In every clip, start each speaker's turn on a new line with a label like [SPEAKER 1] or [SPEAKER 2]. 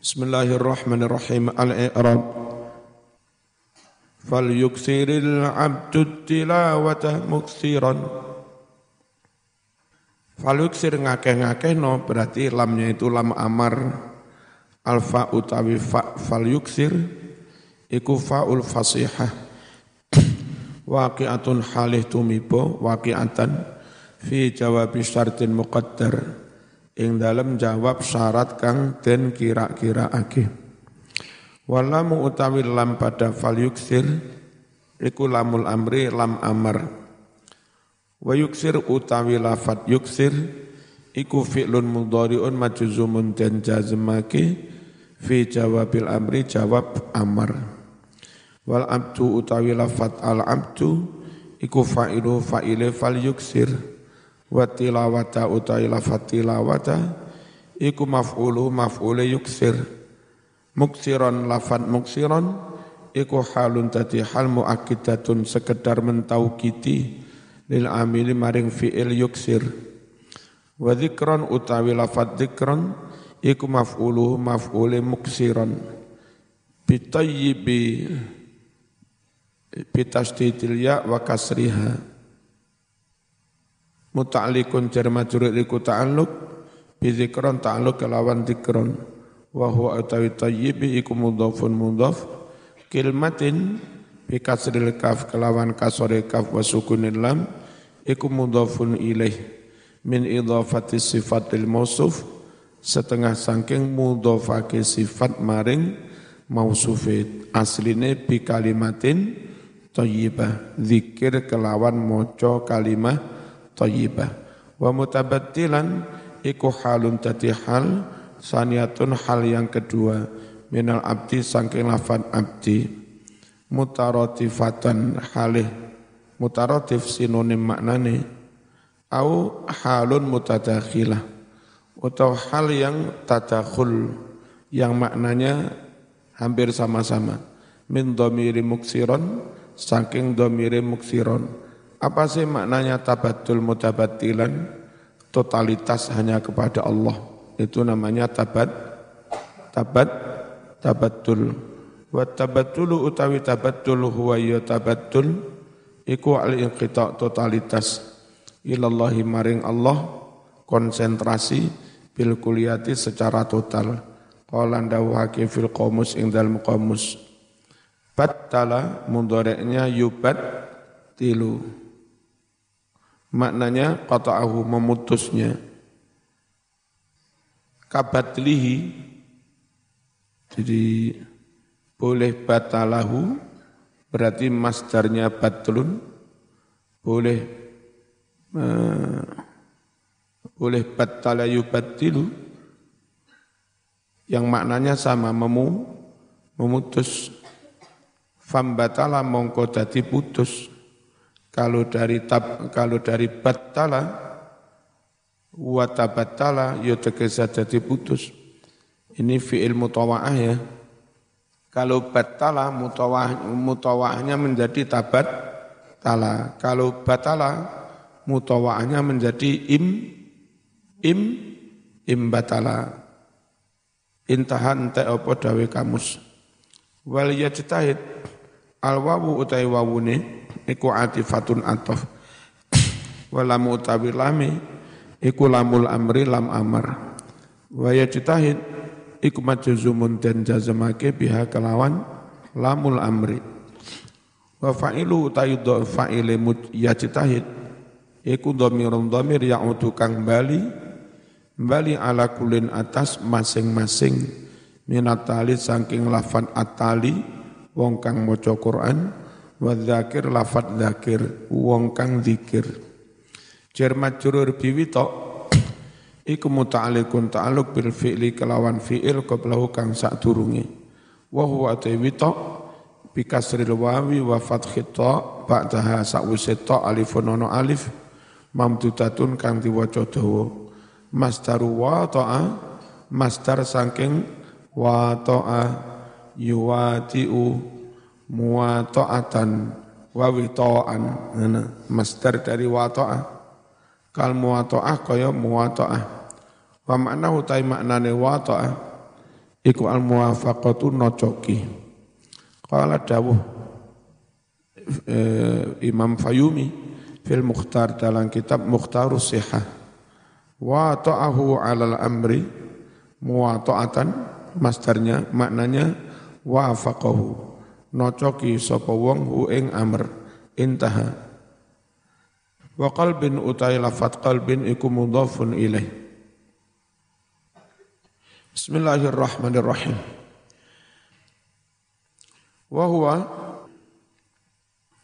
[SPEAKER 1] Bismillahirrahmanirrahim. Al-i'rab. Falyuksiril abdu tilawata muksiran. Falyuksir ngakeh-ngakeh no berarti lamnya itu lam amar. Alfa utawi fa falyuksir iku faul fasihah. Waqi'atun halih tumibo waqi'atan fi jawabi syartin muqaddar ing dalam jawab syarat kang den kira-kira ake. Walamu utawi lam pada fal yuksir iku lamul amri lam amar. Wa yuksir utawi lafat yuksir iku fi'lun mudhari'un majzumun dan jazmake fi jawabil amri jawab amar. Wal abdu utawi lafat al abdu iku fa'ilu fa'ile fal yuksir wa tilawata utai lafat tilawata iku maf'ulu maf'ule yuksir. Muksiron lafat muksiron iku halun tadi hal muakkidatun sekedar kiti lil amili maring fi'il yuksir. Wa dzikron utawi lafat dzikron iku maf'ulu maf'ule muksiron. Bitayyibi bitasdidil ya wa kasriha muta'alliqun jar majrur iku ta'alluq bi ta'alluq kelawan dzikron wa huwa utawi tayyibi iku mudhafun mudhaf kilmatin bi kasril kaf kelawan kasore kaf wa sukunil lam iku mudhafun ilaih. Min idhafati sifatil mausuf setengah sangking mudhafake sifat maring mausufit asline bi kalimatin thayyibah zikir kelawan maca kalimah thayyibah wa mutabattilan iku halun tadi hal saniyatun hal yang kedua minal abdi sangking lafan abdi. Mutarotifatan halih. Mutarotif sinonim maknane. Au halun mutadakhilah. Atau hal yang tadakhul yang maknanya hampir sama-sama. Min domiri muksiron saking domiri muksiron apa sih maknanya tabatul mutabatilan? Totalitas hanya kepada Allah. Itu namanya tabat, tabat, tabatul. Wa tabatulu utawi tabatul huwa ya tabatul iku al inqita totalitas ilallahi maring Allah konsentrasi bil kuliyati secara total. Qala dawuhake fil qamus ing dalem qamus. Battala mudhari'nya yubat tilu Maknanya qata'ahu memutusnya. Kabatlihi jadi boleh batalahu berarti masdarnya batlun. Boleh uh, boleh batala yang maknanya sama memu memutus. Fam batala mongko dadi putus kalau dari tab, kalau dari batala wa tabatala ya tegesa jadi putus. Ini fi'il mutawa'ah ya. Kalau batala mutawah mutawa'ahnya menjadi tabat tala. Kalau batala mutawa'ahnya menjadi im im im batala. Intahan ente apa dawe kamus. Wal yajtahid al wawu utai wawune iku atifatun atof walamu utawi lami iku lamul amri lam amar. Wa yajtahid iku majzumun dan jazamake biha kelawan lamul amri. Wa fa'ilu do fa'ile yajtahid iku dhamirun dhamir ya'udu kang bali bali ala kulin atas masing-masing. Minat tali saking lafan atali wong kang maca Quran wa dzakir lafat dzakir wong kang zikir jar majrur biwita iku muta'alliqun ta'alluq bil fi'li kelawan fi'il qablahu kang sadurunge. Wa huwa tawita bi kasril wawi wa fathhi ta ba'daha sa'wise ta alifun ono alif. Mamdudatun kang diwaca dawa masdaru wa ta'a masdar saking wa ta'a yuwati'u muwata'atan wa wita'an. Ngene masdar dari wata'a. Kal muwata'ah kaya muwata'ah. Wa makna utai maknane wata'a. Iku al muwafaqatu nocoki. Qala dawuh eh, Imam Fayumi fil Mukhtar dalam kitab Mukhtarus Sihah. Wa ta'ahu alal amri muwata'atan masdarnya maknanya wafaqahu nocoki sapa wong hu ing amr intaha. Wa qalbin utai lafat qalbin iku mudhafun ilaih. Bismillahirrahmanirrahim. Wa huwa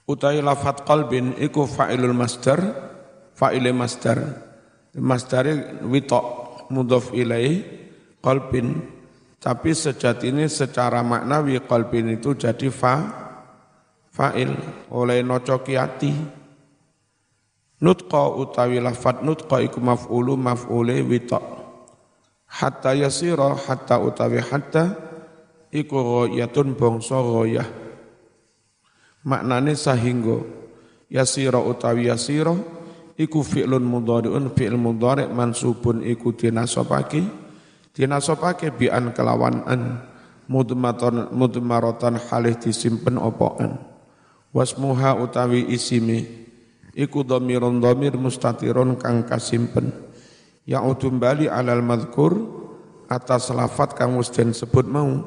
[SPEAKER 1] utai lafat qalbin iku fa'ilul masdar fa'ile masdar. Masdare witok mudhaf ilaih qalbin tapi sejatinya secara maknawi qalbin itu jadi fa fa'il. Oleh nocoki hati nutqa utawi lafat nutqa iku maf'ulu maf'ule witok hatta yasira hatta utawi hatta iku ghayatun bangsa ghayah maknane sahingga yasira utawi yasira iku fi'lun mudhari'un fi'il mudhari' mansubun iku dinasabake dinasabake bi an kelawan an mudmatan mudmaratan halih disimpen opoan wasmuha utawi isimi iku dhamirun dhamir mustatirun kang kasimpen. Ya'udum bali alal madhkur atas lafat kang wis sebut mau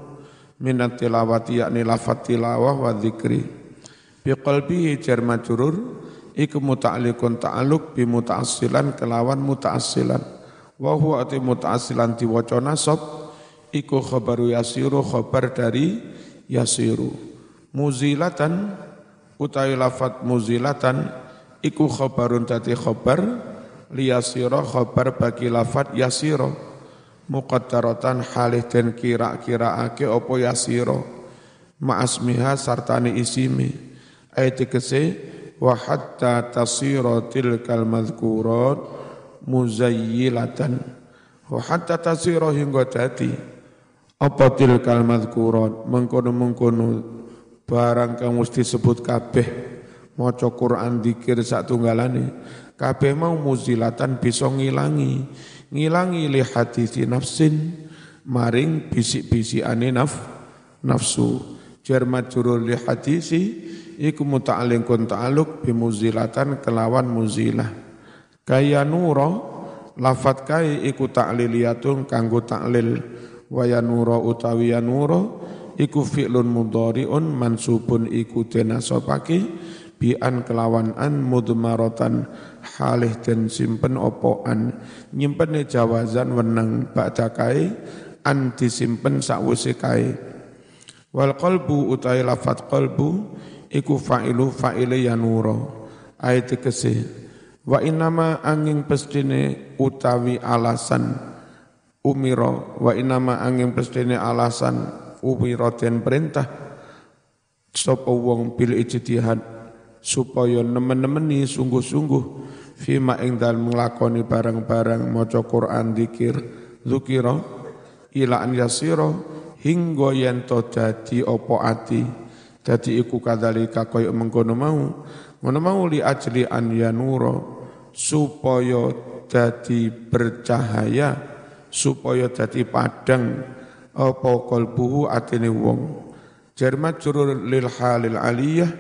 [SPEAKER 1] minat tilawati yakni lafat tilawah wa dzikri. Bi qalbihi jar iku muta'alliqun ta'alluq bi muta'assilan kelawan muta'assilan wa huwa ati muta'assilan diwaca nasab iku khabaru yasiru khabar dari yasiru. Muzilatan utai lafat muzilatan iku khabarun tati khabar liyasira khabar bagi lafat yasira. Muqaddaratan halih den kira-kiraake opo yasira. Ma'asmiha sartani isimi ayat kese wa hatta tasira tilkal madhkurat muzayyilatan wa hatta tasira hingga dadi. Apa tilkal madhkurat? Mengkono-mengkono barang kang mesti disebut kabeh. Maca Quran dikir sak tunggalane kabeh mau muzilatan bisa ngilangi. Ngilangi li nafsin maring bisik-bisikane naf nafsu. Jar majrur li hadisi iku muta'alliqun ta'alluq bimuzilatan kelawan muzilah kaya nuro lafat kai iku ta'liliyatun kanggo ta'lil. Wa yanuro utawi yanuro iku fi'lun mudhari'un mansubun iku denasopake bi an kelawan an mudmaratan halih den simpen opo an nyimpene jawazan wenang ba'da kai an disimpen sakwise kai wal qalbu utai lafat qalbu iku fa'ilu fa'ile yanuro ayat kese wa inama angin pestine utawi alasan umiro wa inama angin pestine alasan umiro den perintah sapa wong bil ijtihad supaya nemen-nemeni sungguh-sungguh fima ing dalem nglakoni barang-barang maca Quran dikir zukira ila an yasira hingga yen to dadi apa ati. Dadi iku kadzalika kaya mengkono mau, ngono mau li ajli an yanuro supaya dadi bercahaya, supaya dadi padang apa kalbuhu atine wong. Jarmat jurur lil halil aliyah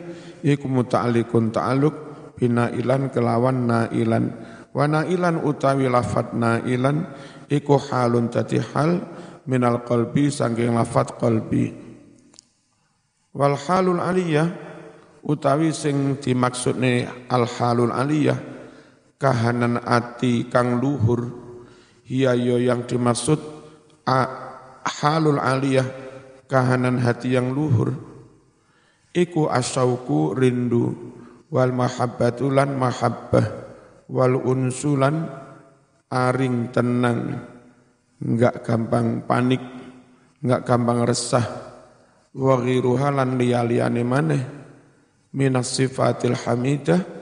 [SPEAKER 1] iku muta'alliqun ta'alluq binailan kelawan nailan wa nailan utawi lafat nailan iku halun dadi hal minal qalbi saking lafat qalbi Wal halul aliyah utawi sing dimaksudne al halul aliyah kahanan ati kang luhur. Hiya yo yang dimaksud a, halul aliyah kahanan hati yang luhur. Iku asyauku rindu wal mahabbatulan mahabbah wal unsulan aring tenang. Enggak gampang panik enggak gampang resah. Wa ghiruha lan maneh. Minas sifatil hamidah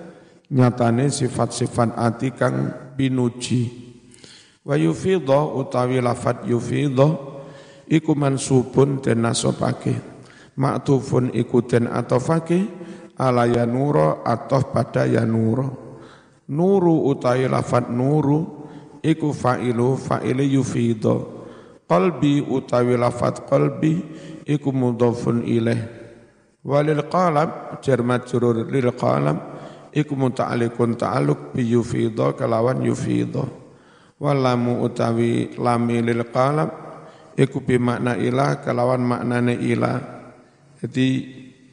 [SPEAKER 1] nyatane sifat-sifat ati kang binuji. Wa yufidha utawi lafat yufidha iku mansubun den nasabake. Maktufun iku den atofake ala yanura atof pada yanura nuru utawi lafat nuru iku fa'ilu fa'ile yufidha. Qalbi utawi lafat qalbi iku mudhafun ilaih walil qalam jar majrur lil iku muta'alliqun ta'alluq bi yufidha kalawan yufidha. Walamu utawi lami lil qalam iku bi makna ilah kalawan maknane ilah jadi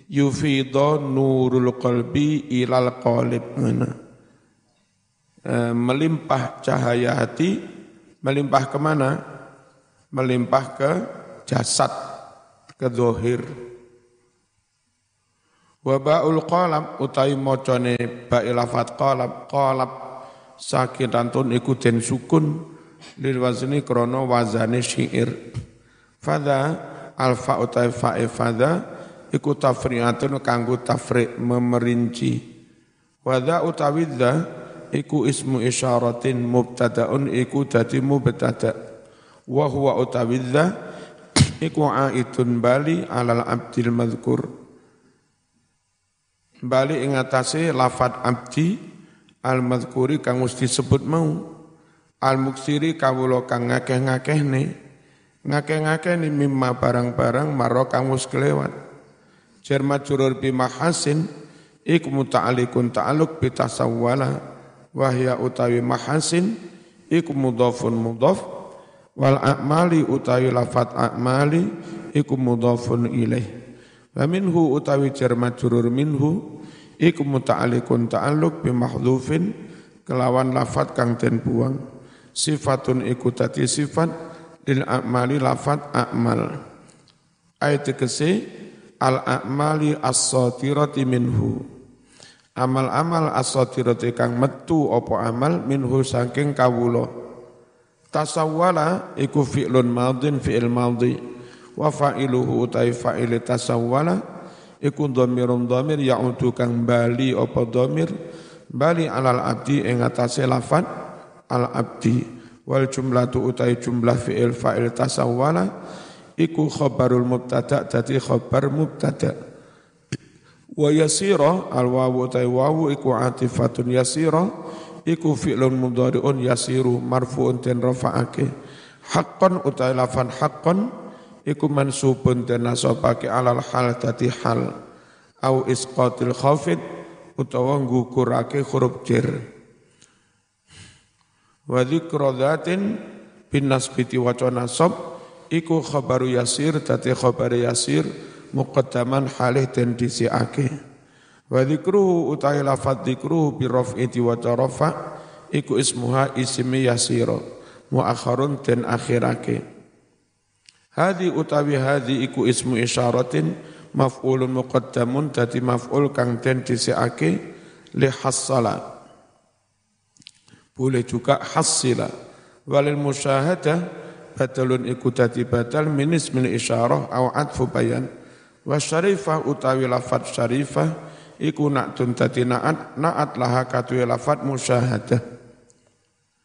[SPEAKER 1] yufidha nurul qalbi ilal qalib e, melimpah cahaya hati melimpah ke mana melimpah ke jasad, ke zohir. Wabaul qalam utai mocone ba'i lafat qalam, qalab sakitantun iku den sukun lil wazni krono wazane syair. Fadha alfa utai fa'i fadha iku tafri'atun kanggo tafri' memerinci. Wadha utawi dha iku ismu isyaratin mubtada'un iku dadi mubtada' wa huwa utawidza iku aitun bali alal abdil madhkur bali ing atase lafat abdi al madhkuri kang mesti disebut mau al muksiri kawula kang ngakeh-ngakehne ngakeh-ngakehne mimma barang-barang maro kang wis kelewat. Jar majrur bi mahasin iku muta'alliqun ta'alluq bi tasawwala wahya utawi mahasin iku mudhafun mudhaf wal a'mali utawi lafat a'mali iku mudhafun wa minhu utawi jar minhu iku muta'alliqun ta'alluq bi mahdhufin kelawan lafat kang den buang. Sifatun iku tati sifat lil a'mali lafat a'mal. Ayat kese al a'mali as-satirati minhu. Amal-amal as-satirati kang metu opo amal minhu saking kawula. Tasawwala iku fi'lun madin fi'il madhi wa fa'iluhu utai fa'il tasawwala iku dhamirun dhamir ya'udu kang bali apa dhamir bali alal abdi ing atase lafat al abdi. Wal jumlatu utai jumlah fi'il fa'il tasawwala iku khabarul mubtada dadi khabar mubtada. Wa yasira al wawu utai wawu iku atifatun yasira iku fi'lun mudhari'un yasiru marfu'un den rafa'ake haqqan utai lafan haqqan iku mansubun nasabake alal hal dadi hal. Au isqatil khafid utawa ngukurake huruf jer wa dzikra dzatin bin nasbiti waca nasab iku khabaru yasir dadi khabar yasir muqaddaman halih den disiake. Wa dzikruhu utai lafat dzikruhu bi raf'i wa rafa iku ismuha ismi yasira muakharun den akhirake. Hadi utawi hadi iku ismu isyaratin maf'ulun muqaddamun dadi maf'ul kang den disiake li hassala. Boleh juga hassila. Walil musyahadah badalun iku dadi badal min ismil isyarah au adfu bayan. Wa syarifah utawi lafat syarifah iku nak tun dadi naat naat laha katuya lafat musyahadah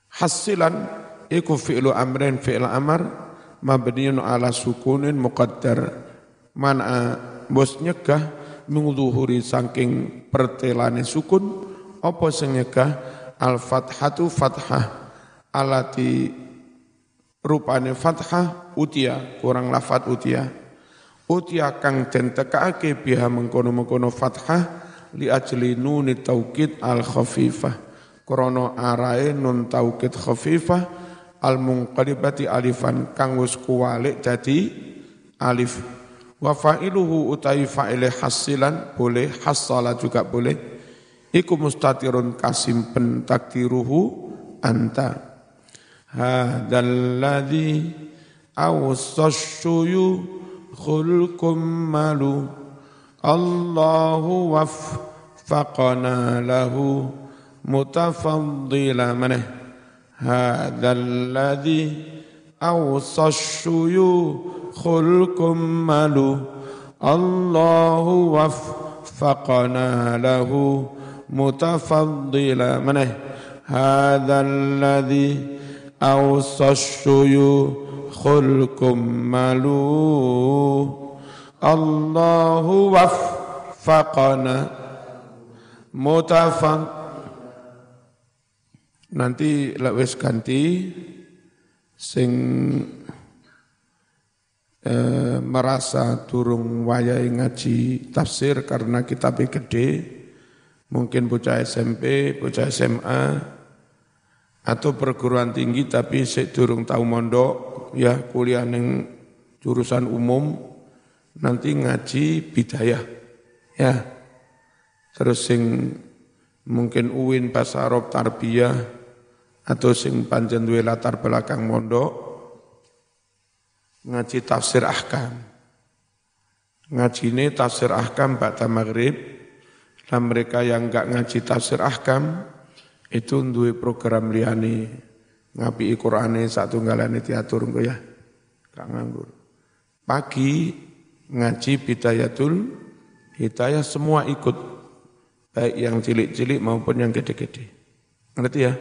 [SPEAKER 1] hasilan iku fi'lu amrin fi'l amar mabniun ala sukunin muqaddar. Mana bos nyegah mengzuhuri saking pertelane sukun? Apa sing nyegah? Al fathatu fathah. Alati rupane fathah utia. Kurang lafat utia. Utia kang den tekake biha mengkono-mengkono fathah li ajli nuni taukid al khafifah krono arae nun taukid khafifah al munqalibati alifan kang wis kuwalik dadi alif. Wa fa'iluhu utai fa'ile hasilan boleh hasala juga boleh. Iku mustatirun kasimpen takdiruhu anta. Hadzal ladzi awsasyu khulqum malu. Allahu wafaqana lahu mutafaddilan. Maneh. هذا الذي أوصى الشيوخ الكمل. الله وفقنا له متفضلا. منه هذا الذي أوصى الشيوخ malu Allahu waffaqana mutafan nanti lewis ganti sing eh, merasa durung wayai ngaji tafsir karena kitabnya gede, mungkin bocah SMP, bocah SMA, atau perguruan tinggi tapi saya durung tahu mondok, ya kuliah neng jurusan umum, nanti ngaji bidayah, ya. Terus sing mungkin UIN bahasa Arab tarbiyah atau sing panjen duwe latar belakang mondok ngaji tafsir ahkam. Ngaji ini tafsir ahkam ba'da maghrib, dan mereka yang enggak ngaji tafsir ahkam, itu duwe program liani ngapi Qur'ane satu ngalane diatur engko ya. Gak nganggur. Pagi ngaji bidayatul hidayah semua ikut baik yang cilik-cilik maupun yang gede-gede. Ngerti ya?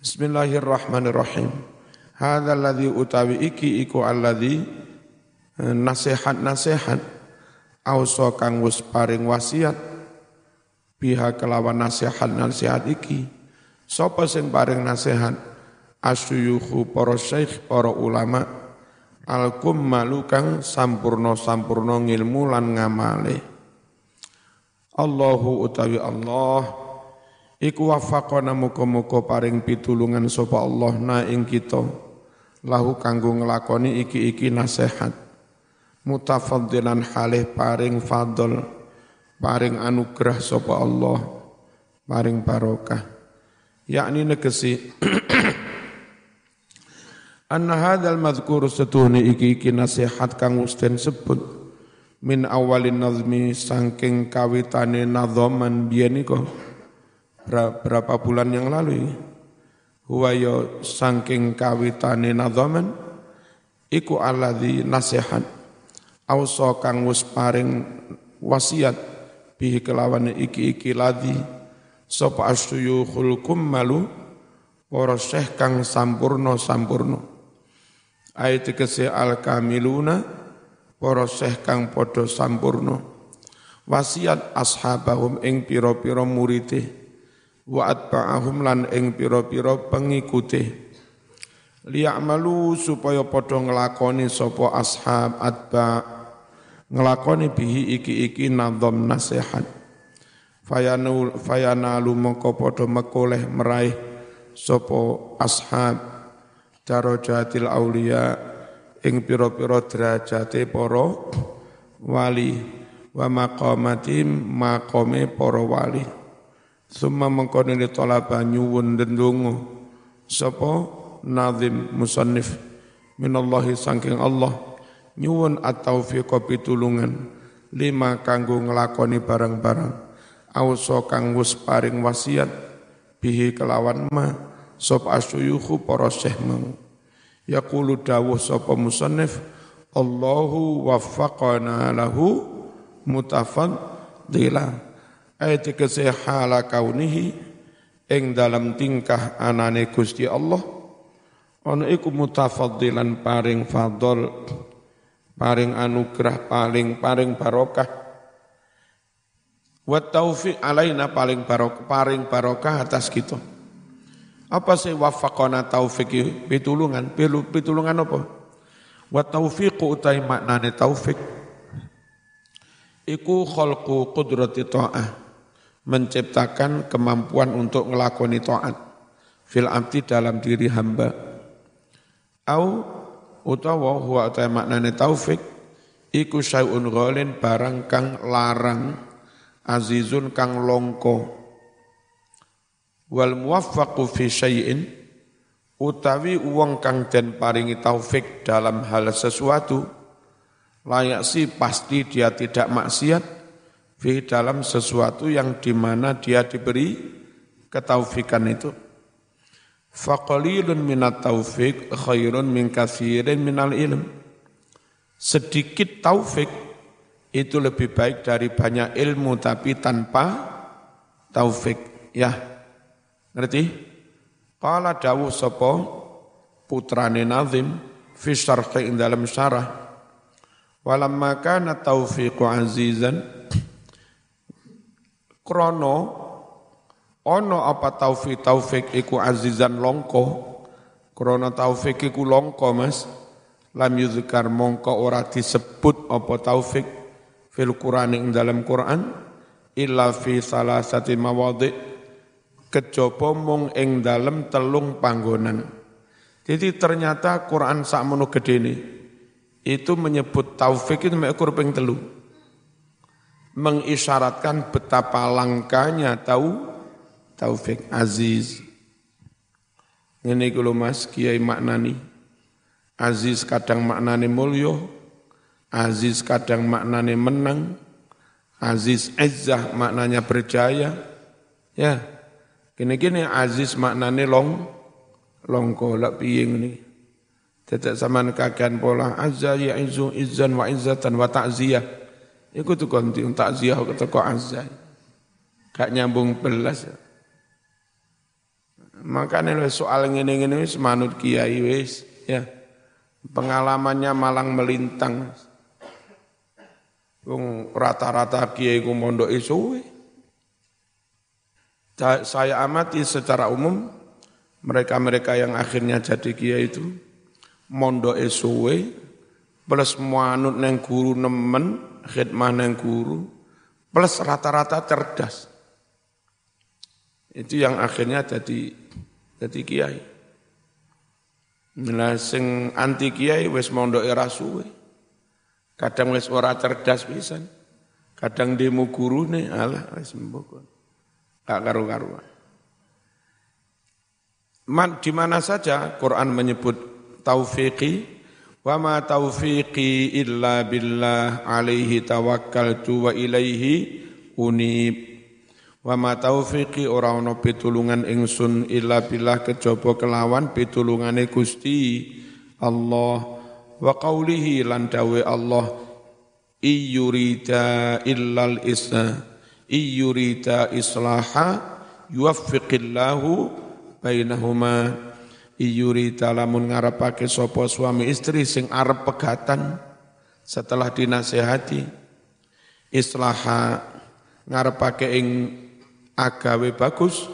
[SPEAKER 1] Bismillahirrahmanirrahim. Hadza alladhi utawi iki iku alladhi eh, nasihat-nasihat auso kang wis paring wasiat. Biha kelawan nasihat-nasihat iki. Sapa sing paring nasihat? Asyuyuhu para syekh para ulama. Alkum malukang sampurno-sampurno ngilmu lan ngamale. Allahu utawi Allah iku wafaqana muka-muka paring pitulungan sapa Allah na ing kita. Lahu kanggo nglakoni iki-iki nasihat mutafaddilan halih paring fadl paring anugerah sapa Allah paring barokah. Yakni negesi anna hadzal madhkur setuhni iki-iki nasihat kang usten sebut. Min awalin nazmi sangking kawitane nadhaman biyen berapa bulan yang lalu ini huwa ya saking kawitane nadhaman iku alladzi nasihat ausa kang wis paring wasiat bihi kelawan iki-iki ladzi sapa asyuyukhul kummalu para syekh kang sampurno sampurno ayat kese al kamiluna para syekh kang padha sampurno wasiat ashabahum ing pira-pira muridih wa atba'ahum lan ing pira-pira pengikute liya'malu supaya padha nglakoni sapa ashab atba. Nglakoni bihi iki-iki nazam nasihat. Fayanul fayanalu mongko padha mekoleh meraih sapa ashab. Darajatil aulia ing pira-pira derajate para wali. Wa maqamatim maqame para wali Summa mengkono li talaba nyuwun dendungu sapa? Nazim musannif. Minallahi saking Allah. Nyuwun at-taufiqa pitulungan. Lima kanggo nglakoni barang-barang. Awsa kang wis paring wasiat. Bihi kelawan ma. Sop asyuyuhu para syekh mau. Yaqulu dawuh sapa musannif Allahu waffaqana lahu mutafaddilah ayat tegese hala kaunihi ing dalam tingkah anane Gusti Allah ana iku mutafaddilan paring fadl paring anugerah paling paring barokah. Wa taufiq alaina paling barokah paring barokah atas kita. Apa sih wafaqana taufik pitulungan pitulungan apa? Wa taufiq utai maknane taufik iku khalqu qudrati ta'ah menciptakan kemampuan untuk ngelakoni taat fil abdi dalam diri hamba. Au utawa huwa ta maknane taufik iku syai'un ghalin barang kang larang azizun kang longko wal muwaffaqu fi syai'in utawi uang kang den paringi taufik dalam hal sesuatu layak sih pasti dia tidak maksiat fi dalam sesuatu yang di mana dia diberi ketaufikan itu. Faqalilun minat taufik khairun min kathirin minal ilm. Sedikit taufik itu lebih baik dari banyak ilmu tapi tanpa taufik. Ya, ngerti? Qala dawu sapa putrane Nazim fi syarhi dalam syarah. Walamma kana taufiqu azizan Krono ono apa taufik taufik iku azizan longko Krana taufik iku langka Mas. Lam yuzkar mongko ora disebut apa taufik fil Qur'an ing dalam Quran illa fi salasati mawadhi kejaba mung ing dalem telung panggonan. Jadi ternyata Quran sakmono gedene itu menyebut taufik itu mek ping telu. Mengisyaratkan betapa langkanya tahu taufik aziz. Ini kalau Mas Kiai maknani. Aziz kadang maknani mulyo, aziz kadang maknani menang, aziz izzah maknanya berjaya. Ya. Gini-gini aziz maknani long longko lak piye ngene. Tidak sama kagian pola azza ya izu izzan wa izzatan wa ta'ziyah. Iku tuh ganti takziah kok azza. Gak nyambung belas. Ya. Makanya soal ngene-ngene wis manut kiai wis ya. Pengalamannya malang melintang. Wong rata-rata kiai ku mondok suwe. Saya amati secara umum mereka-mereka yang akhirnya jadi kiai itu mondok suwe plus manut neng guru nemen khidmah neng guru plus rata-rata cerdas. Itu yang akhirnya jadi jadi kiai. Nah sing anti kiai wis mondok era suwe. Kadang wis ora cerdas pisan. Kadang demo gurune alah wis mbok. Gak karu-karuan. Di mana saja Quran menyebut taufiqi wa ma taufiqi illa billah alaihi tawakkaltu wa ilaihi unib. Wa ma taufiqi ora ana pitulungan ingsun illa billah kejaba kelawan pitulungane Gusti Allah. Wa qaulihi lan dawe Allah iyurita illal isna iyurita islaha yuwaffiqillahu bainahuma iyurita lamun ngarepake sapa suami istri sing arep pegatan setelah dinasehati. Islaha ngarepake ing agawe bagus.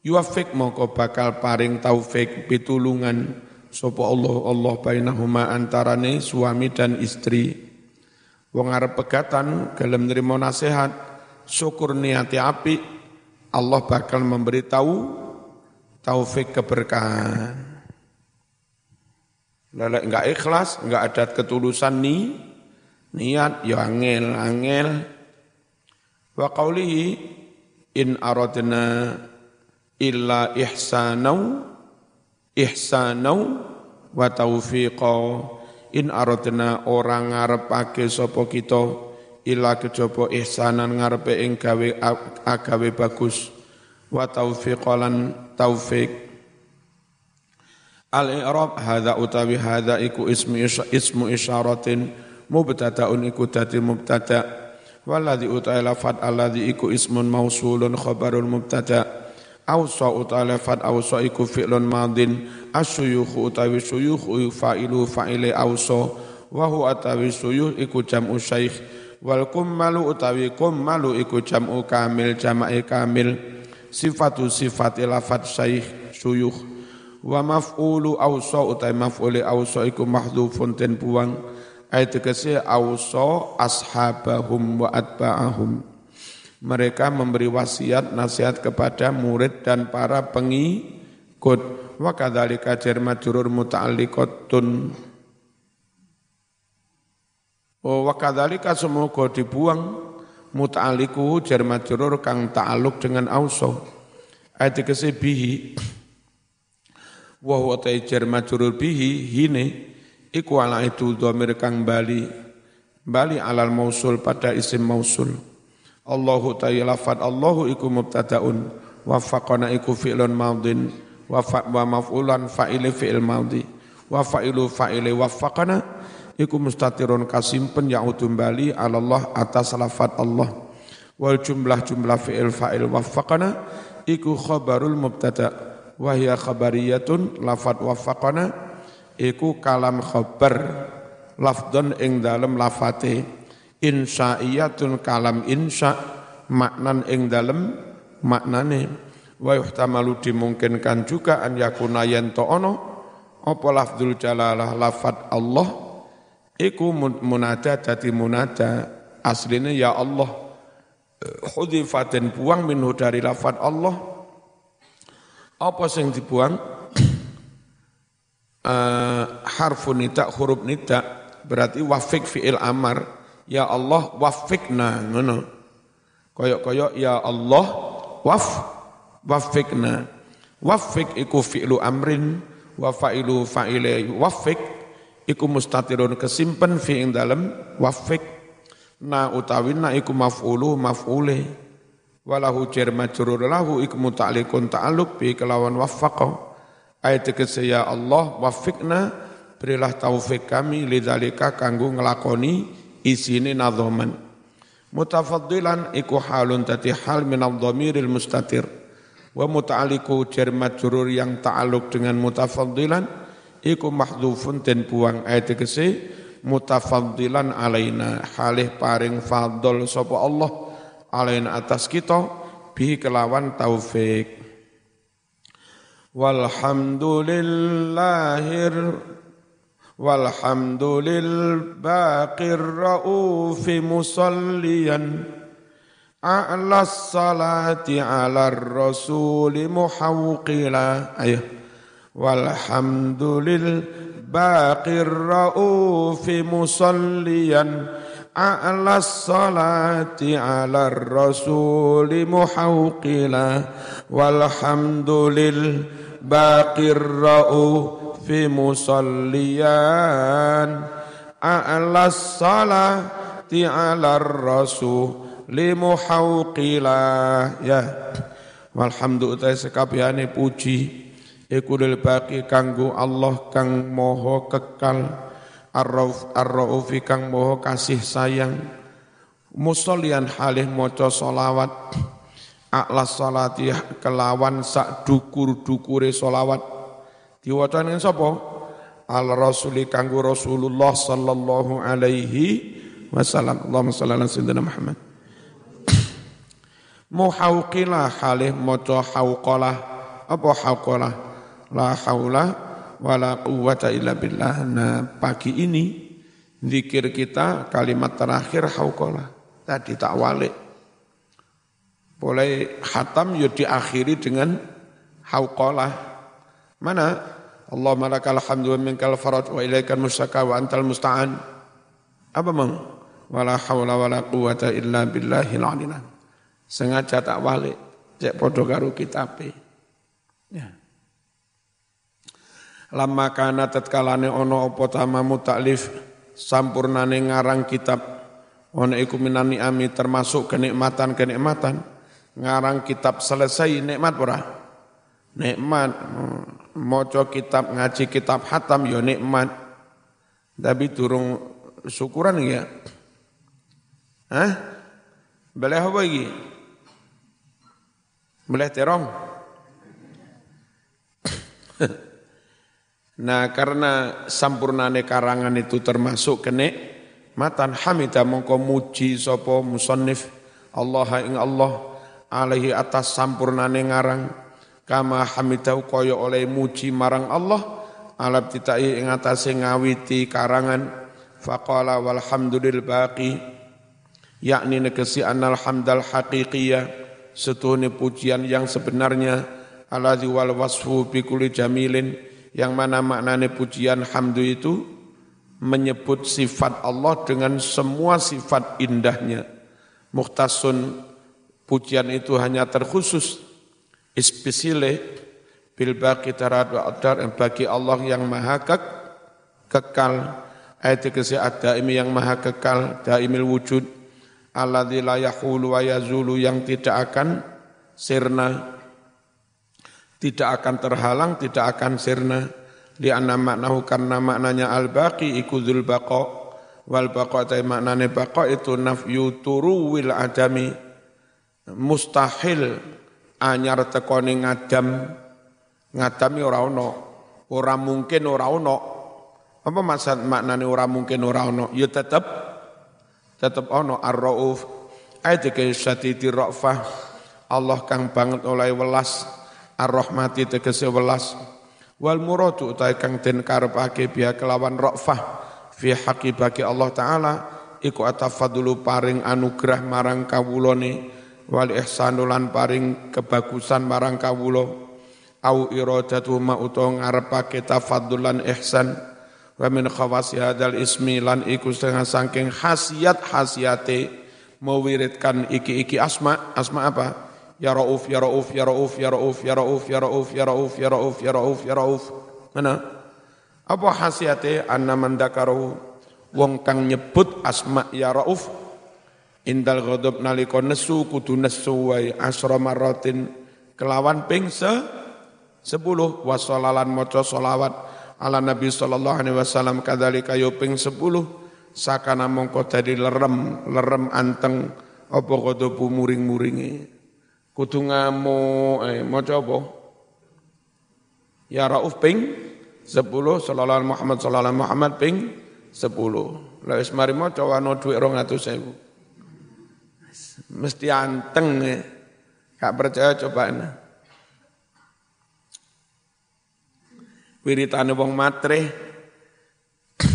[SPEAKER 1] Yuafik mongko bakal paring taufik pitulungan sapa Allah Allah bainahuma antarane suami dan istri. Wong arep pegatan gelem nrimo nasihat syukur niati api Allah bakal memberi tahu taufik keberkahan. Lelek enggak ikhlas, enggak ada ketulusan nih, niat ya angel, angel. Wa qawlihi in aradna illa ihsanau ihsanau wa taufiqa in aradna orang ngarepake sapa kita illa kejaba ihsanan ngarepe ing gawe agawe bagus wa taufiqalan taufik Al-i'rab hadza utawi hadza iku ismu ismu isyaratin mubtada'un iku dadi mubtada' Waladhi utai lafad alladhi iku ismun mausulun khabarul mubtada Awsa utai lafad awsa iku fi'lun madin Asyuyukhu utawi syuyukhu fa'ilu fa'ile awsa Wahu atawi suyuh iku jam'u syaikh Wal kummalu utawi kummalu iku jam'u kamil jam'ai kamil Sifatu sifati lafad syaikh syuyuh Wa maf'ulu awsa utai maf'uli awsa iku mahdhufun ten buang. Ayat tegese auso ashabahum wa atba'ahum. Mereka memberi wasiat nasihat kepada murid dan para pengikut. Wa kadzalika jar majrur muta'alliqatun. Oh, wa kadzalika semoga dibuang muta'alliqu jar majrur kang ta'alluq dengan auso ayat tegese bihi wa huwa jar majrur bihi hine Iku ala itu dhamir kang bali bali alal mausul pada isim mausul. Allahu ta'ala lafad Allahu iku mubtadaun wa faqana iku fi'lun wa maf'ulan fa'ili fi'il madhi wa fa'ilu fa'ili wa faqana iku mustatirun kasimpen ya'udun bali Allah atas lafad Allah. Wal jumlah jumlah fi'il fa'il wa faqana iku khabarul mubtada. Wa hiya khabariyatun lafad wa faqana iku kalam khabar lafdon ing dalem lafate. Insya'iyatun kalam insya maknan ing dalem maknane. Wa yuhtamalu dimungkinkan juga an yakuna yen ono apa lafzul jalalah lafat Allah iku munada dadi munada. Aslinya ya Allah hudifatin buang minhu dari lafat Allah. Apa sing dibuang? Uh, harfun nida huruf nida berarti wafik fi'il amar. Ya Allah wafikna ngono. Koyok-koyok ya Allah waf wafikna wafik iku fi'lu amrin wa fa'ilu fa'ile wafik iku mustatirun kesimpen fi ing dalem wafik. Na utawi na iku maf'ulu maf'ule. Walahu jar majrur lahu iku muta'alliqun ta'alluq bi kelawan wafaqa. Ayat ya Allah wafikna berilah taufik kami lidzalika kanggo nglakoni isine nadhaman mutafaddilan iku halun tati hal min dhamiril mustatir. Wa muta'alliqu jar majrur yang ta'alluq dengan mutafaddilan iku mahdhufun den buang ayat tegese mutafaddilan alaina halih paring fadl sapa Allah alaina atas kita bi kelawan taufik. Walhamdulillahir walhamdulil baqir raufi musalliyan a'la salati ala rasuli muhawqila. Ayo walhamdulil baqir ra'ufi musalliyan a'la salati ala rasuli muhawqila. Walhamdulil baqir ra'ufi musalliyan a'la salati ala rasuli muhawqila. Ya. Walhamdulillah sekabehane puji iku lil baqi kanggo Allah kang moho kekal ar-rauf kang moho kasih sayang. Musollian halih maca solawat akla salati kelawan sak dukur-dukure solawat diwaca ning sapa? Al rasuli kanggo Rasulullah sallallahu alaihi wasallam. Allahumma shalli ala sayyidina Muhammad. Muhauqilah halih maca hauqalah apa hauqalah la haula wala quwwata illa billah. Nah pagi ini zikir kita kalimat terakhir hauqalah tadi tak walik. Boleh hatam ya diakhiri dengan hauqalah mana? Allahumma lakal hamdu wa minkal faraj wa ilaikal mustaka wa antal musta'an. Apa mang? Wala haula wala quwwata illa billahil aliyil sengaja tak walik. Cek podo karo kitabe. Ya lama kana tetkalane ono apa tamamu taklif sampurnane ngarang kitab ono iku minani ami termasuk kenikmatan-kenikmatan ngarang kitab selesai nikmat ora nikmat maca kitab ngaji kitab hatam yo ya nikmat tapi durung syukuran ya Hah? Boleh apa lagi? Boleh terong? Nah karena sampurnane karangan itu termasuk kenek matan hamidah mongko muji sapa musannif Allah ing Allah alaihi atas sampurnane ngarang kama hamidah kaya oleh muji marang Allah alab titai ing atase ngawiti karangan faqala walhamdulil baqi yakni negesi anal hamdal haqiqiyah setuhuni pujian yang sebenarnya alladzi wal wasfu jamilin yang mana maknane pujian hamdu itu menyebut sifat Allah dengan semua sifat indahnya. Muhtasun pujian itu hanya terkhusus. Ispesile bil baqi yang bagi Allah yang maha kek, kekal. Ayat kesi ada yang maha kekal daimil wujud. Alladzi la yahulu wa yazulu yang tidak akan sirna tidak akan terhalang tidak akan sirna. Li anna maknahu karena maknanya al baqi iku dzul baqa. Wal baqa ta maknane baqa itu nafyu turuwil adami mustahil anyar tekone ngadam. Ngadami ora ono. Ora mungkin ora ono. Apa maksud maknane ora mungkin ora ono? Ya tetep tetap ono ar-rauf. Ayat ke syatiti ra'fah. Allah kang banget oleh welas ar-rahmati tegese welas. Wal muradu utai kang den karepake biya kelawan rafah fi haqi bagi Allah taala iku atafadulu paring anugerah marang kawulane wal ihsanu lan paring kebagusan marang kawula. Au iradatu ma utawa ngarepake tafaddulan ihsan wa min khawasi hadal ismi lan iku setengah saking khasiat khasiate iki-iki asma asma apa Ya Rauf, Ya Rauf, Ya Rauf, Ya Rauf, Ya Rauf, Ya Rauf, Ya Rauf, Ya Rauf, Ya Rauf, Ya Rauf. Mana? Apa khasiate anna mandakaru wong kang nyebut asma Ya Rauf. Indal ghadab nalika nesu kudu nesu wae. Asra marratin. Kelawan ping se sepuluh. Wasolalan maca solawat ala Nabi sallallahu alaihi wasallam yo ping sepuluh. Sakana mongko dadi lerem lerem anteng. Apa ghadabu muring-muringi kudu ngamuk eh maca apa ya rauf ping 10 sallallahu Muhammad sallallahu Muhammad ping 10 la wis mari maca ana dhuwit 200.000 mesti anteng eh. gak percaya coba nah. wiritane wong matre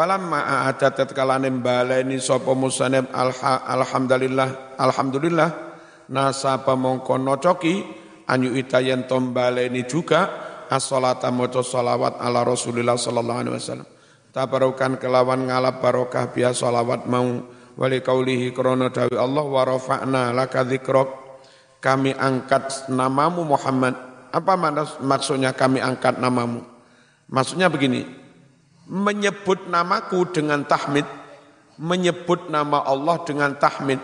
[SPEAKER 1] walamma adatat kalane baleni sapa musanib alhamdulillah alhamdulillah nasaba mongko nocoki anyu itayen tombaleni juga as-salata maca salawat ala Rasulillah sallallahu alaihi wasallam. Tabarukan kelawan ngalap barokah biasa salawat mau. Wali kaulihi krana dawi Allah wa rafa'na laka dzikrak kami angkat namamu Muhammad. Apa maksudnya kami angkat namamu? Maksudnya begini menyebut namaku dengan tahmid menyebut nama Allah dengan tahmid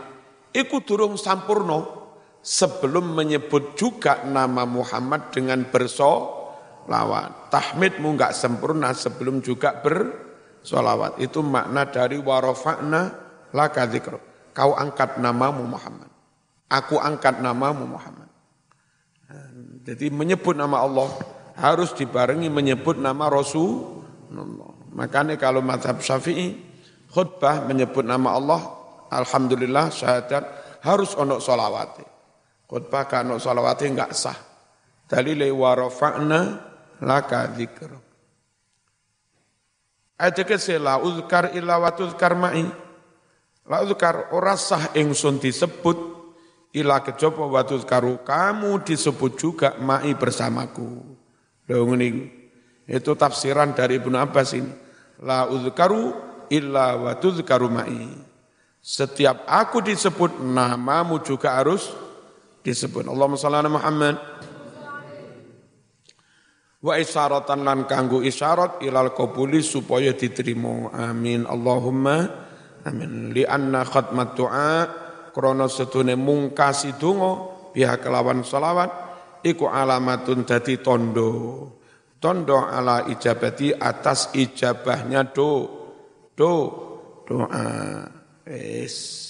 [SPEAKER 1] iku durung sampurno sebelum menyebut juga nama Muhammad dengan bersolawat. Tahmidmu enggak sempurna sebelum juga bersolawat. Itu makna dari warofa'na laka dzikr. Kau angkat namamu Muhammad. Aku angkat namamu Muhammad. Jadi menyebut nama Allah harus dibarengi menyebut nama Rasulullah. Makanya kalau mazhab syafi'i khutbah menyebut nama Allah Alhamdulillah syahadat harus ono solawat. Khutbah kan ono solawat enggak sah. Dalile wa rafa'na laka dzikr. Ayat ke la uzkar illa wa tuzkar ma'i. La uzkar ora sah ingsun disebut ila kejaba wa tuzkaru kamu disebut juga ma'i bersamaku. Lho itu tafsiran dari Ibnu Abbas ini. La uzkaru illa wa tuzkaru ma'i. Setiap aku disebut namamu juga harus disebut. Allahumma salli ala Muhammad. Wa isyaratan lan kanggo isyarat ilal qabuli supaya diterima. Amin. Allahumma amin. Li anna khatmat du'a krana setune mungkasi donga pihak kelawan selawat iku alamatun dadi tondo. Tondo ala ijabati atas ijabahnya do do doa. Es